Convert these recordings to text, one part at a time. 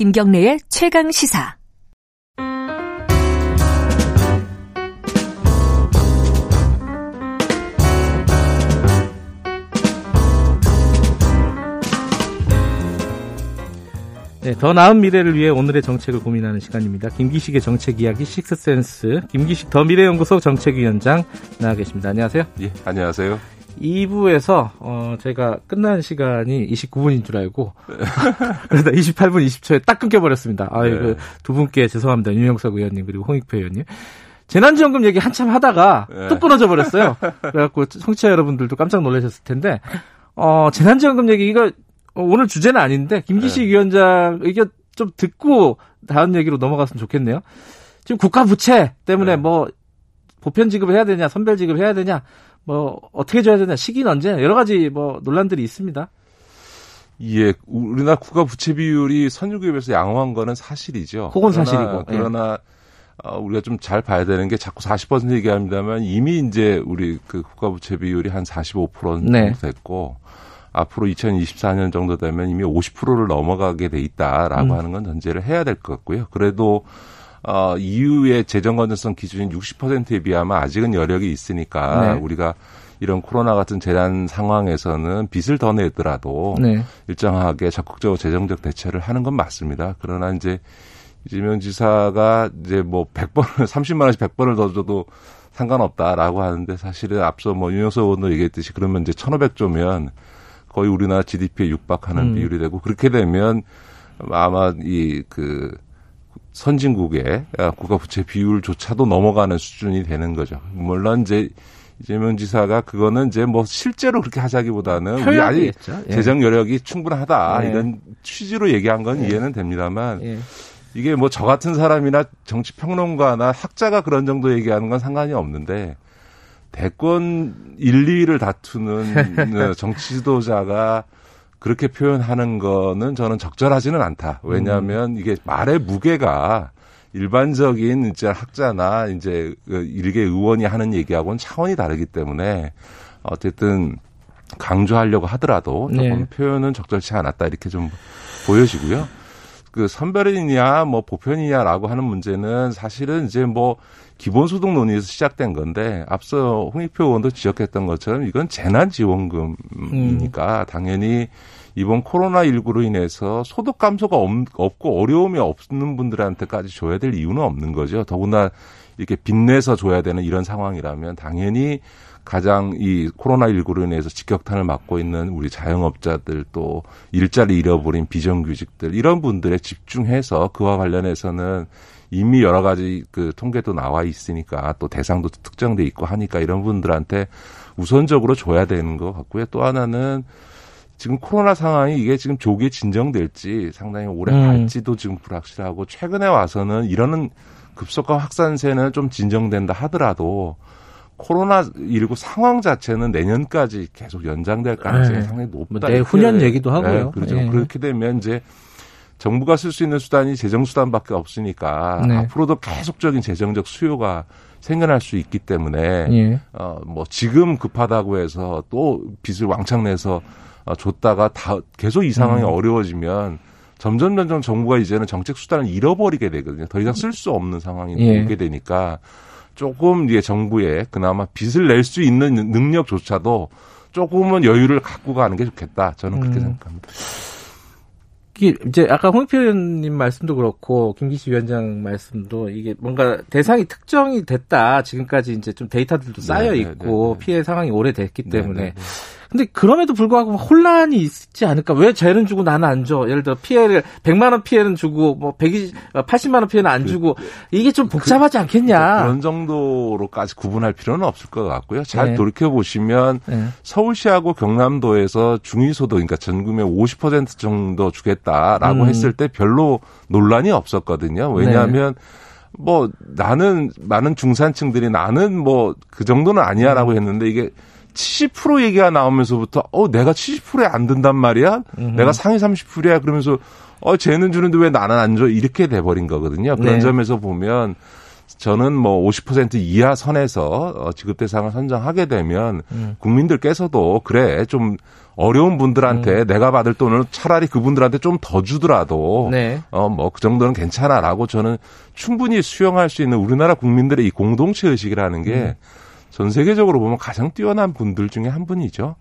김경래의 최강 시사. 네, 더 나은 미래를 위해 오늘의 정책을 고민하는 시간입니다. 김기식의 정책 이야기 식스센스 김기식 더 미래연구소 정책위원장 나와 계십니다. 안녕하세요. 예, 안녕하세요. 2부에서 어 제가 끝난 시간이 29분인 줄 알고 그러다 28분 20초에 딱 끊겨버렸습니다. 아이고 네. 두 분께 죄송합니다. 윤영석 의원님 그리고 홍익표 의원님. 재난지원금 얘기 한참 하다가 네. 또 끊어져 버렸어요. 그래갖고 청취자 여러분들도 깜짝 놀라셨을 텐데 어 재난지원금 얘기 이거 어, 오늘 주제는 아닌데 김기식 네. 위원장 의견 좀 듣고 다음 얘기로 넘어갔으면 좋겠네요. 지금 국가 부채 때문에 네. 뭐 보편 지급을 해야 되냐, 선별 지급을 해야 되냐, 뭐 어떻게 줘야 되냐, 시기는 언제 여러 가지 뭐 논란들이 있습니다. 예, 우리나라 국가 부채 비율이 비해서 양호한 거는 사실이죠. 그건 사실이고. 그러나, 그러나 어, 우리가 좀 잘 봐야 되는 게 자꾸 40% 얘기합니다만 이미 이제 우리 그 국가 부채 비율이 한 45% 정도 네. 됐고 앞으로 2024년 정도 되면 이미 50%를 넘어가게 돼 있다라고 음. 하는 건 전제를 해야 될 것 같고요. 그래도 어, EU의 재정 건전성 기준인 60%에 비하면 아직은 여력이 있으니까 네. 우리가 이런 코로나 같은 재난 상황에서는 빚을 더 내더라도 네. 일정하게 적극적으로 재정적 대처를 하는 건 맞습니다. 그러나 이제 이재명 지사가 이제 뭐 100번을 30만 원씩 100번을 더 줘도 상관없다라고 하는데 사실은 앞서 뭐 윤영석 의원도 얘기했듯이 그러면 이제 1,500조면 거의 우리나라 GDP에 육박하는 음. 비율이 되고 그렇게 되면 아마 이그 선진국의 국가 부채 비율조차도 넘어가는 수준이 되는 거죠. 물론 이제 이재명 지사가 그거는 이제 뭐 실제로 그렇게 하자기보다는 우리 아직 예. 재정 여력이 충분하다 예. 이런 취지로 얘기한 건 예. 이해는 됩니다만 예. 이게 뭐 저 같은 사람이나 정치 평론가나 학자가 그런 정도 얘기하는 건 상관이 없는데 대권 1, 2위를 다투는 네, 정치 지도자가 그렇게 표현하는 거는 저는 적절하지는 않다. 왜냐하면 이게 말의 무게가 일반적인 이제 학자나 이제 그 일개 의원이 하는 얘기하고는 차원이 다르기 때문에 어쨌든 강조하려고 하더라도 조금 네. 표현은 적절치 않았다 이렇게 좀 보여지고요. 그 선별이냐 뭐 보편이냐라고 하는 문제는 사실은 이제 뭐 기본소득 논의에서 시작된 건데 앞서 홍익표 의원도 지적했던 것처럼 이건 재난지원금이니까 음. 당연히 이번 코로나19로 인해서 소득 감소가 없고 어려움이 없는 분들한테까지 줘야 될 이유는 없는 거죠. 더구나 이렇게 빚내서 줘야 되는 이런 상황이라면 당연히 가장 이 코로나19로 인해서 직격탄을 맞고 있는 우리 자영업자들 또 일자리 잃어버린 비정규직들 이런 분들에 집중해서 그와 관련해서는 이미 여러 가지 그 통계도 나와 있으니까 또 대상도 특정돼 있고 하니까 이런 분들한테 우선적으로 줘야 되는 것 같고요. 또 하나는 지금 코로나 상황이 이게 지금 조기에 진정될지 상당히 오래 음. 갈지도 지금 불확실하고 최근에 와서는 이러는 급속한 확산세는 좀 진정된다 하더라도 코로나 19 상황 자체는 내년까지 계속 연장될 가능성이 네. 상당히 높다. 뭐 내후년 얘기도 하고요. 네, 그렇죠. 네. 그렇게 되면 이제 정부가 쓸 수 있는 수단이 재정 수단밖에 없으니까 네. 앞으로도 계속적인 재정적 수요가 생겨날 수 있기 때문에 예. 어뭐 지금 급하다고 해서 또 빚을 왕창 내서 어, 줬다가 다 계속 이 상황이 음. 어려워지면 점점 점점 정부가 이제는 정책 수단을 잃어버리게 되거든요. 더 이상 쓸 수 없는 상황이 예. 오게 되니까 조금 이게 정부에 그나마 빚을 낼 수 있는 능력조차도 조금은 여유를 갖고 가는 게 좋겠다. 저는 그렇게 음. 생각합니다. 이제 아까 홍익표 의원님 말씀도 그렇고 김기시 위원장 말씀도 이게 뭔가 대상이 특정이 됐다 지금까지 이제 좀 데이터들도 쌓여 네, 네, 있고 네, 피해 상황이 오래됐기 때문에 근데 그럼에도 불구하고 혼란이 있지 않을까? 왜 쟤는 주고 나는 안 줘? 예를 들어 피해를 100만 원 피해는 주고 뭐 120, 80만 원 피해는 안 그, 주고 이게 좀 복잡하지 그, 않겠냐? 그런 정도로까지 구분할 필요는 없을 것 같고요. 잘 네. 돌이켜 보시면 네. 서울시하고 경남도에서 중위소득 그러니까 전금의 50% 정도 주겠다라고 음. 했을 때 별로 논란이 없었거든요. 왜냐하면 네. 뭐 나는 많은 중산층들이 나는 뭐 그 정도는 아니야라고 음. 했는데 이게 70% 얘기가 나오면서부터 어 내가 70%에 안 든단 말이야. 음흠. 내가 상위 30%야 그러면서 어 쟤는 주는데 왜 나는 안 줘? 이렇게 돼 버린 거거든요. 그런 네. 점에서 보면 저는 뭐 50% 이하 선에서 어, 지급 대상을 선정하게 되면 음. 국민들께서도 그래 좀 어려운 분들한테 음. 내가 받을 돈을 차라리 그분들한테 좀 더 주더라도 네. 어뭐 그 정도는 괜찮아라고 저는 충분히 수용할 수 있는 우리나라 국민들의 이 공동체 의식이라는 게 전 음. 세계적으로 보면 가장 뛰어난 분들 중에 한 분이죠.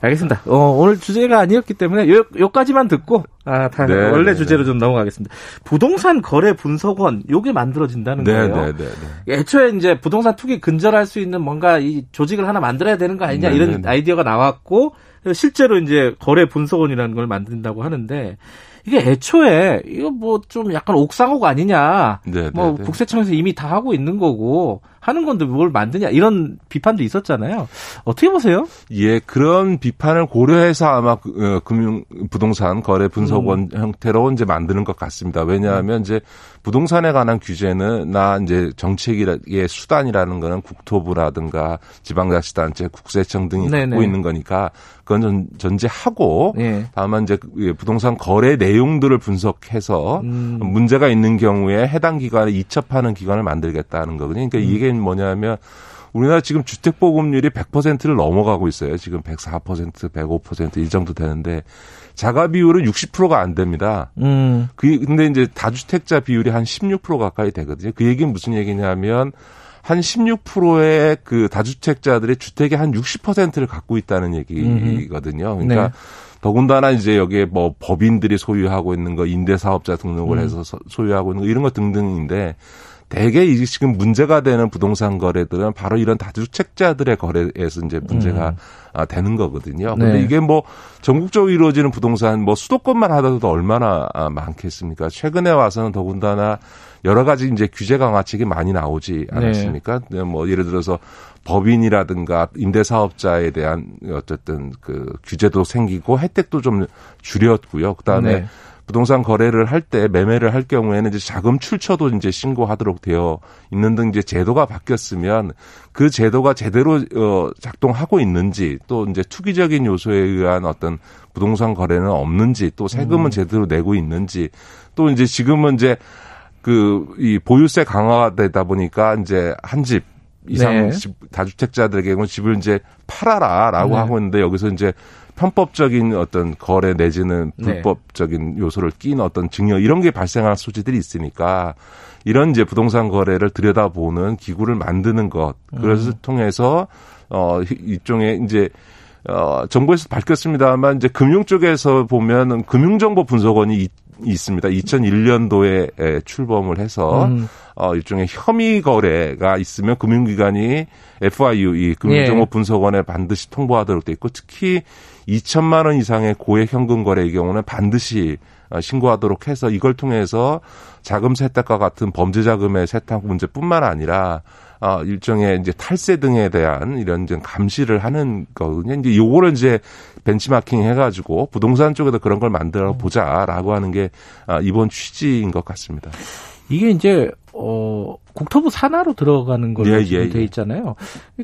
알겠습니다. 어, 오늘 주제가 아니었기 때문에 요, 요까지만 듣고 아, 다 네, 원래 네, 주제로 네. 좀 넘어가겠습니다. 부동산 거래 분석원 요게 만들어진다는 네, 거예요. 네, 네, 네, 애초에 이제 부동산 투기 근절할 수 있는 뭔가 이 조직을 하나 만들어야 되는 거 아니냐 이런 아이디어가 나왔고 실제로 이제 거래 분석원이라는 걸 만든다고 하는데 이게 애초에 이거 뭐 좀 약간 옥상호가 아니냐. 네, 뭐. 국세청에서 이미 다 하고 있는 거고 하는 건데 뭘 만드냐 이런 비판도 있었잖아요. 어떻게 보세요? 예, 그런 비판을 고려해서 아마 그, 어, 금융 부동산 거래 분석원 음. 형태로 이제 만드는 것 같습니다. 왜냐하면 음. 이제 부동산에 관한 규제는 나 이제 정책의 수단이라는 거는 국토부라든가 지방자치단체, 국세청 등이 네네. 갖고 있는 거니까 그건 전, 전제하고 네. 다만 이제 그, 부동산 거래 내용들을 분석해서 음. 문제가 있는 경우에 해당 기관에 이첩하는 기관을 만들겠다는 거거든요. 그러니까 음. 이게 뭐냐면 우리나라 지금 주택 보급률이 100%를 넘어가고 있어요. 지금 104%, 105%이 정도 되는데 자가 비율은 60%가 안 됩니다. 음. 그 근데 이제 다주택자 비율이 한 16% 가까이 되거든요. 그 얘기는 무슨 얘기냐면 한 16%의 그 다주택자들의 주택의 한 60%를 갖고 있다는 얘기거든요. 그러니까 네. 더군다나 이제 여기에 뭐 법인들이 소유하고 있는 거, 임대사업자 등록을 음. 해서 소유하고 있는 거 이런 거 등등인데 대개 이 지금 문제가 되는 부동산 거래들은 바로 이런 다주택자들의 거래에서 이제 문제가 음. 아, 되는 거거든요. 근데 네. 이게 뭐 전국적으로 이루어지는 부동산 뭐 수도권만 하더라도 얼마나 아, 많겠습니까? 최근에 와서는 더군다나 여러 가지 이제 규제 강화책이 많이 나오지 네. 않았습니까? 네. 뭐 예를 들어서 법인이라든가 임대사업자에 대한 어쨌든 그 규제도 생기고 혜택도 좀 줄였고요. 그다음에 네. 부동산 거래를 할 때 매매를 할 경우에는 이제 자금 출처도 이제 신고하도록 되어 있는 등 이제 제도가 바뀌었으면 그 제도가 제대로 어 작동하고 있는지 또 이제 투기적인 요소에 의한 어떤 부동산 거래는 없는지 또 세금은 음. 제대로 내고 있는지 또 이제 지금은 이제 그 이 보유세 강화가 되다 보니까 이제 한집 이상 네. 집, 다주택자들에게 는 집을 이제 팔아라라고 네. 하고 있는데 여기서 이제 편법적인 어떤 거래 내지는 네. 불법적인 네. 요소를 낀 어떤 증여 이런 게 발생할 소지들이 있으니까 이런 이제 부동산 거래를 들여다보는 기구를 만드는 것 그것을 음. 통해서 어 일종의 이제 어 정부에서 밝혔습니다만 이제 금융 쪽에서 보면 금융정보 분석원이 있, 있습니다. 2001년도에 출범을 해서 음. 어 일종의 혐의 거래가 있으면 금융기관이 FIU 이 금융정보 예. 분석원에 반드시 통보하도록 돼 있고 특히 2천만 원 이상의 고액 현금 거래의 경우는 반드시 어, 신고하도록 해서 이걸 통해서 자금 세탁과 같은 범죄 자금의 세탁 문제뿐만 아니라 어, 일종의 이제 탈세 등에 대한 이런 이제 감시를 하는 거거든요. 이제 요거를 이제 벤치마킹 해가지고 부동산 쪽에도 그런 걸 만들어 보자라고 하는 게 아, 이번 취지인 것 같습니다. 이게 이제 어 국토부 산하로 들어가는 걸로 예, 예, 돼 예. 있잖아요.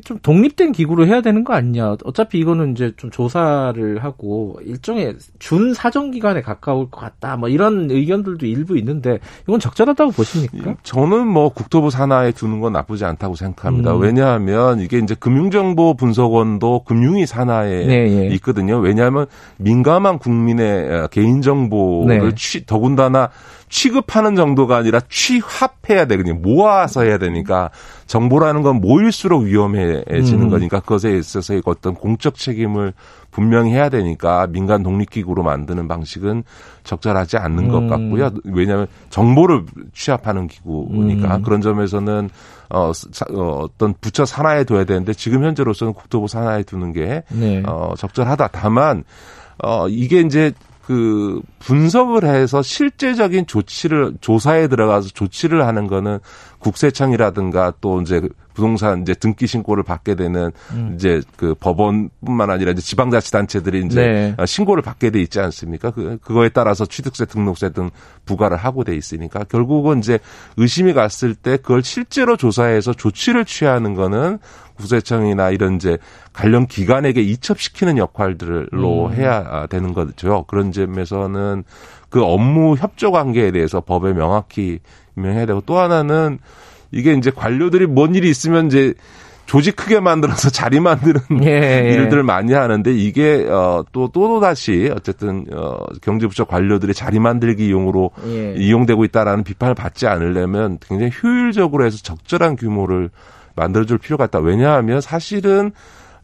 좀 독립된 기구로 해야 되는 거 아니냐. 어차피 이거는 이제 좀 조사를 하고 일종의 준 사정 기관에 가까울 것 같다. 뭐 이런 의견들도 일부 있는데 이건 적절하다고 보십니까? 예, 저는 뭐 국토부 산하에 두는 건 나쁘지 않다고 생각합니다. 음. 왜냐하면 이게 이제 금융정보 분석원도 금융위 산하에 네, 예. 있거든요. 왜냐하면 민감한 국민의 개인 정보를 네. 취, 더군다나 취급하는 정도가 아니라 취합해야 되거든요. 모아 서 해야 되니까 정보라는 건 모일수록 위험해지는 음. 거니까 그것에 있어서 어떤 공적 책임을 분명히 해야 되니까 민간 독립기구로 만드는 방식은 적절하지 않는 음. 것 같고요. 왜냐하면 정보를 취합하는 기구니까 음. 그런 점에서는 어, 어, 어떤 부처 산하에 둬야 되는데 지금 현재로서는 국토부 산하에 두는 게 네. 어, 적절하다. 다만 어, 이게 이제 그 분석을 해서 실제적인 조치를 조사에 들어가서 조치를 하는 거는 국세청이라든가 또 이제 부동산 이제 등기 신고를 받게 되는 음. 이제 그 법원뿐만 아니라 이제 지방자치단체들이 이제 네. 신고를 받게 돼 있지 않습니까? 그 그거에 따라서 취득세, 등록세 등 부과를 하고 돼 있으니까 결국은 이제 의심이 갔을 때 그걸 실제로 조사해서 조치를 취하는 거는 구세청이나 이런 이제 관련 기관에게 이첩시키는 역할들로 음. 해야 되는 거죠. 그런 점에서는 그 업무 협조 관계에 대해서 법에 명확히 명해야 되고 또 하나는 이게 이제 관료들이 뭔 일이 있으면 이제 조직 크게 만들어서 자리 만드는 예, 예. 일들을 많이 하는데 이게 어또또 또 다시 어쨌든 어 경제부처 관료들이 자리 만들기용으로 예. 이용되고 있다라는 비판을 받지 않으려면 굉장히 효율적으로 해서 적절한 규모를 만들어줄 필요가 있다. 왜냐하면 사실은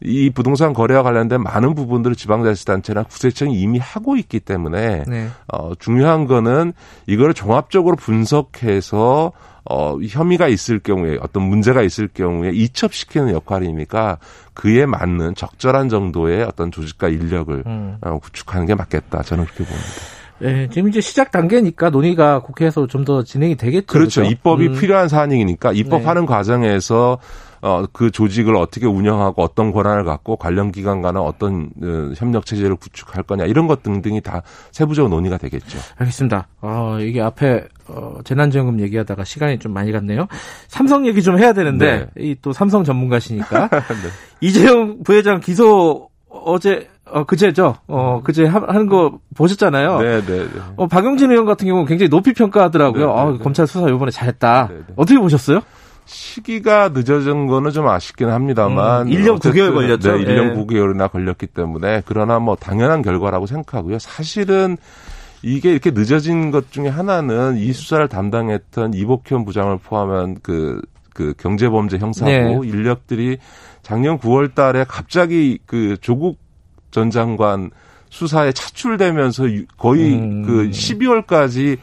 이 부동산 거래와 관련된 많은 부분들을 지방자치단체나 구세청이 이미 하고 있기 때문에 네. 어, 중요한 거는 이거를 종합적으로 분석해서 어, 혐의가 있을 경우에 어떤 문제가 있을 경우에 이첩시키는 역할이니까 그에 맞는 적절한 정도의 어떤 조직과 인력을 음. 어, 구축하는 게 맞겠다. 저는 그렇게 봅니다. 네, 지금 이제 시작 단계니까 논의가 국회에서 좀 더 진행이 되겠죠. 그렇죠. 그렇죠? 입법이 음. 필요한 사안이니까 입법하는 네. 과정에서 어, 그 조직을 어떻게 운영하고 어떤 권한을 갖고 관련 기관 간은 어떤 어, 협력 체제를 구축할 거냐 이런 것 등등이 다 세부적으로 논의가 되겠죠. 알겠습니다. 어, 이게 앞에 어, 재난지원금 얘기하다가 시간이 좀 많이 갔네요. 삼성 얘기 좀 해야 되는데 네. 이또 삼성 전문가시니까 네. 이재용 부회장 기소 어제 어 그제죠. 어 그제 하는 거 보셨잖아요. 네, 네. 네. 어 박용진 의원 같은 경우 는 굉장히 높이 평가하더라고요. 네, 네, 아, 검찰 수사 이번에 잘했다. 네, 네. 어떻게 보셨어요? 시기가 늦어진 거는 좀 아쉽긴 합니다만. 음, 1년 9개월 걸렸죠. 네, 1년 예. 9개월이나 걸렸기 때문에 그러나 뭐 당연한 결과라고 생각하고요. 사실은 이게 이렇게 늦어진 것 중에 하나는 이 수사를 담당했던 이복현 부장을 포함한 그, 그 경제범죄 형사부 네. 인력들이 작년 9월 달에 갑자기 그 조국 전 장관 수사에 차출되면서 거의 음. 그 12월까지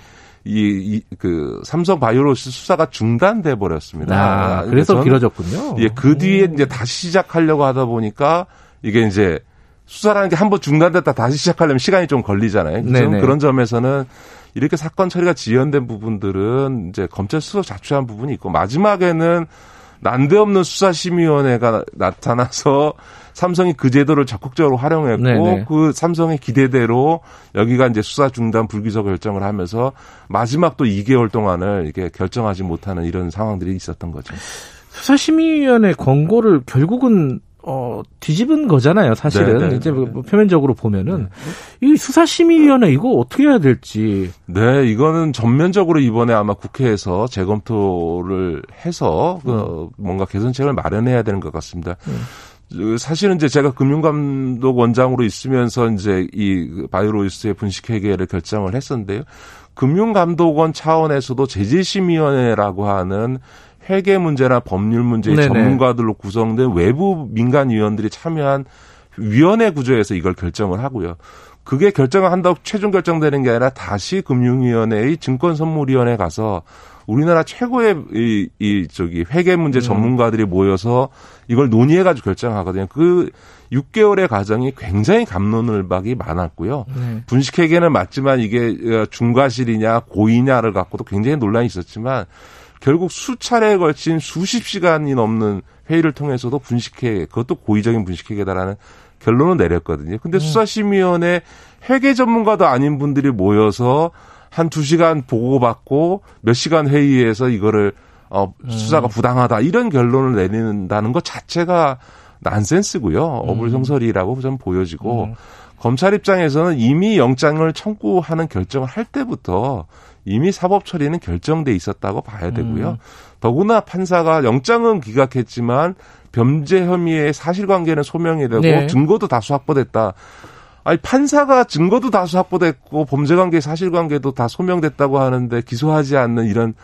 이, 이, 그, 삼성 바이오로스 수사가 중단돼 버렸습니다. 아, 그래서 길어졌군요. 예, 그 뒤에 이제 다시 시작하려고 하다 보니까 이게 이제 수사라는 게 한 번 중단됐다 다시 시작하려면 시간이 좀 걸리잖아요. 그죠? 그런 점에서는 이렇게 사건 처리가 지연된 부분들은 이제 검찰 스스로 자초한 부분이 있고 마지막에는 난데없는 수사심의위원회가 나타나서 삼성이 그 제도를 적극적으로 활용했고 네네. 그 삼성의 기대대로 여기가 이제 수사 중단 불기소 결정을 하면서 마지막 또 2개월 동안을 이게 결정하지 못하는 이런 상황들이 있었던 거죠. 수사심의위원회 권고를 결국은 어, 뒤집은 거잖아요, 사실은. 네네. 네, 이제 뭐, 뭐 표면적으로 보면은. 네. 이 수사심의위원회 이거 어떻게 해야 될지. 네, 이거는 전면적으로 이번에 아마 국회에서 재검토를 해서 그 음. 그 뭔가 개선책을 마련해야 되는 것 같습니다. 음. 그 사실은 이제 제가 금융감독 원장으로 있으면서 이제 이 바이오로이스의 분식 회계를 결정을 했었는데요. 금융감독원 차원에서도 제재심의위원회라고 하는 회계 문제나 법률 문제 의 전문가들로 구성된 외부 민간 위원들이 참여한 위원회 구조에서 이걸 결정을 하고요. 그게 결정을 한다고 최종 결정되는 게 아니라 다시 금융위원회의 증권선물위원회 가서 우리나라 최고의 이, 이 저기 회계 문제 음. 전문가들이 모여서 이걸 논의해가지고 결정하거든요. 그 6개월의 과정이 굉장히 감론을박이 많았고요. 네. 분식회계는 맞지만 이게 중과실이냐 고의냐를 갖고도 굉장히 논란이 있었지만 결국 수차례에 걸친 수십 시간이 넘는 회의를 통해서도 분식회 그것도 고의적인 분식회계다라는 결론을 내렸거든요. 근데 음. 수사심의원회 회계 전문가도 아닌 분들이 모여서 한 두 시간 보고받고 몇 시간 회의에서 이거를 어 수사가 음. 부당하다 이런 결론을 내린다는 것 자체가 난센스고요. 음. 어불성설이라고 좀 보여지고 음. 검찰 입장에서는 이미 영장을 청구하는 결정을 할 때부터 이미 사법 처리는 결정돼 있었다고 봐야 되고요. 음. 더구나 판사가 영장은 기각했지만 범죄 혐의의 사실관계는 소명이 되고 네. 증거도 다수 확보됐다. 아니 판사가 증거도 다수 확보됐고 범죄관계 사실관계도 다 소명됐다고 하는데 기소하지 않는 이런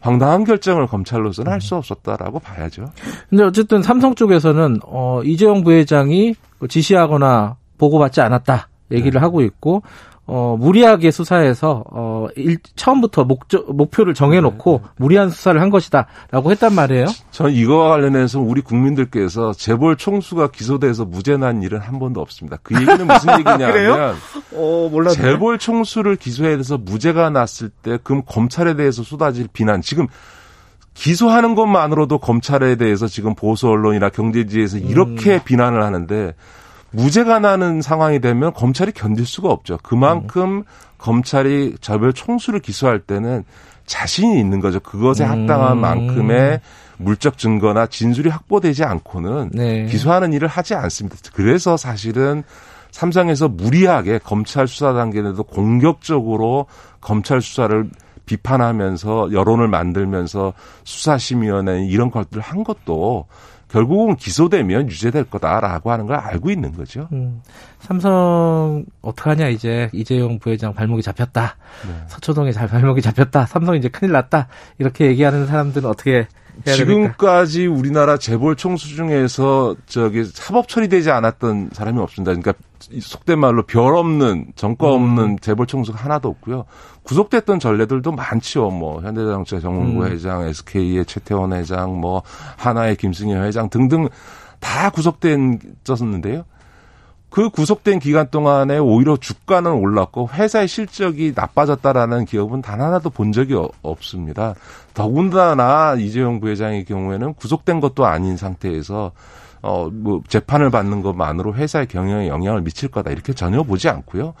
황당한 결정을 검찰로서는 할 수 없었다라고 봐야죠. 근데 어쨌든 삼성 쪽에서는 어 이재용 부회장이 지시하거나 보고받지 않았다 얘기를 네. 하고 있고 어, 무리하게 수사해서, 어, 일, 처음부터 목적, 목표를 정해놓고 네. 무리한 수사를 한 것이다. 라고 했단 말이에요. 저는 이거와 관련해서 우리 국민들께서 재벌 총수가 기소돼서 무죄 난 일은 한 번도 없습니다. 그 얘기는 무슨 얘기냐면. 어, 몰랐네. 재벌 총수를 기소해서 무죄가 났을 때, 그럼 검찰에 대해서 쏟아질 비난. 지금 기소하는 것만으로도 검찰에 대해서 지금 보수 언론이나 경제지에서 이렇게 음. 비난을 하는데, 무죄가 나는 상황이 되면 검찰이 견딜 수가 없죠. 그만큼 음. 검찰이 저별 총수를 기소할 때는 자신이 있는 거죠. 그것에 음. 합당한 만큼의 물적 증거나 진술이 확보되지 않고는 네. 기소하는 일을 하지 않습니다. 그래서 사실은 삼성에서 무리하게 검찰 수사 단계에도 공격적으로 검찰 수사를 비판하면서 여론을 만들면서 수사심의원회 이런 것들을 한 것도 결국은 기소되면 유죄될 거다라고 하는 걸 알고 있는 거죠. 음, 삼성 어떡하냐 이제 이재용 부회장 발목이 잡혔다. 네. 서초동에 잘 발목이 잡혔다. 삼성 이제 큰일 났다. 이렇게 얘기하는 사람들은 어떻게 지금까지 됩니까? 우리나라 재벌 총수 중에서 저기 사법 처리되지 않았던 사람이 없습니다. 그러니까 속된 말로 별 없는 정과 없는 음. 재벌 총수가 하나도 없고요. 구속됐던 전례들도 많죠. 뭐 현대자동차 정문구 음. 회장, SK의 최태원 회장, 뭐 하나의 김승현 회장 등등 다 구속된 졌었는데요. 그 구속된 기간 동안에 오히려 주가는 올랐고 회사의 실적이 나빠졌다라는 기업은 단 하나도 본 적이 없습니다. 더군다나 이재용 부회장의 경우에는 구속된 것도 아닌 상태에서 어, 뭐, 재판을 받는 것만으로 회사의 경영에 영향을 미칠 거다. 이렇게 전혀 보지 않고요.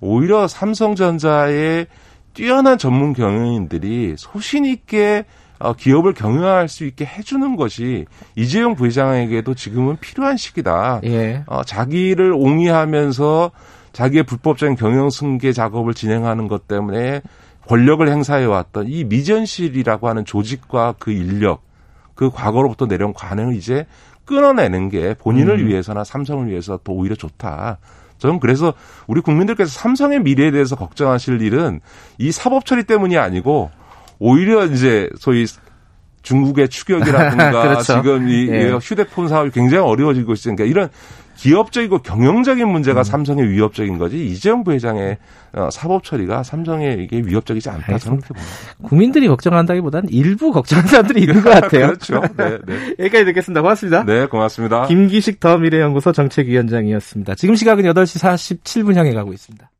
오히려 삼성전자의 뛰어난 전문 경영인들이 소신 있게 어, 기업을 경영할 수 있게 해주는 것이 이재용 부회장에게도 지금은 필요한 시기다. 예. 어, 자기를 옹이하면서 자기의 불법적인 경영 승계 작업을 진행하는 것 때문에 권력을 행사해 왔던 이 미전실이라고 하는 조직과 그 인력, 그 과거로부터 내려온 관행을 이제 끊어내는 게 본인을 음. 위해서나 삼성을 위해서 더 오히려 좋다. 저는 그래서 우리 국민들께서 삼성의 미래에 대해서 걱정하실 일은 이 사법 처리 때문이 아니고 오히려 이제 소위 중국의 추격이라든가 그렇죠. 지금 이 예. 휴대폰 사업이 굉장히 어려워지고 있으니까 이런 기업적이고 경영적인 문제가 음. 삼성의 위협적인 거지 이재용 부회장의 어, 사법 처리가 삼성에게 위협적이지 않다 저는 그렇게 봅니다. 국민들이 걱정한다기보다는 일부 걱정하는 사람들이 있는 것 같아요. 그렇죠. 네, 네. 여기까지 듣겠습니다. 고맙습니다. 네, 고맙습니다. 김기식 더 미래연구소 정책위원장이었습니다. 지금 시각은 8시 47분 향해 가고 있습니다.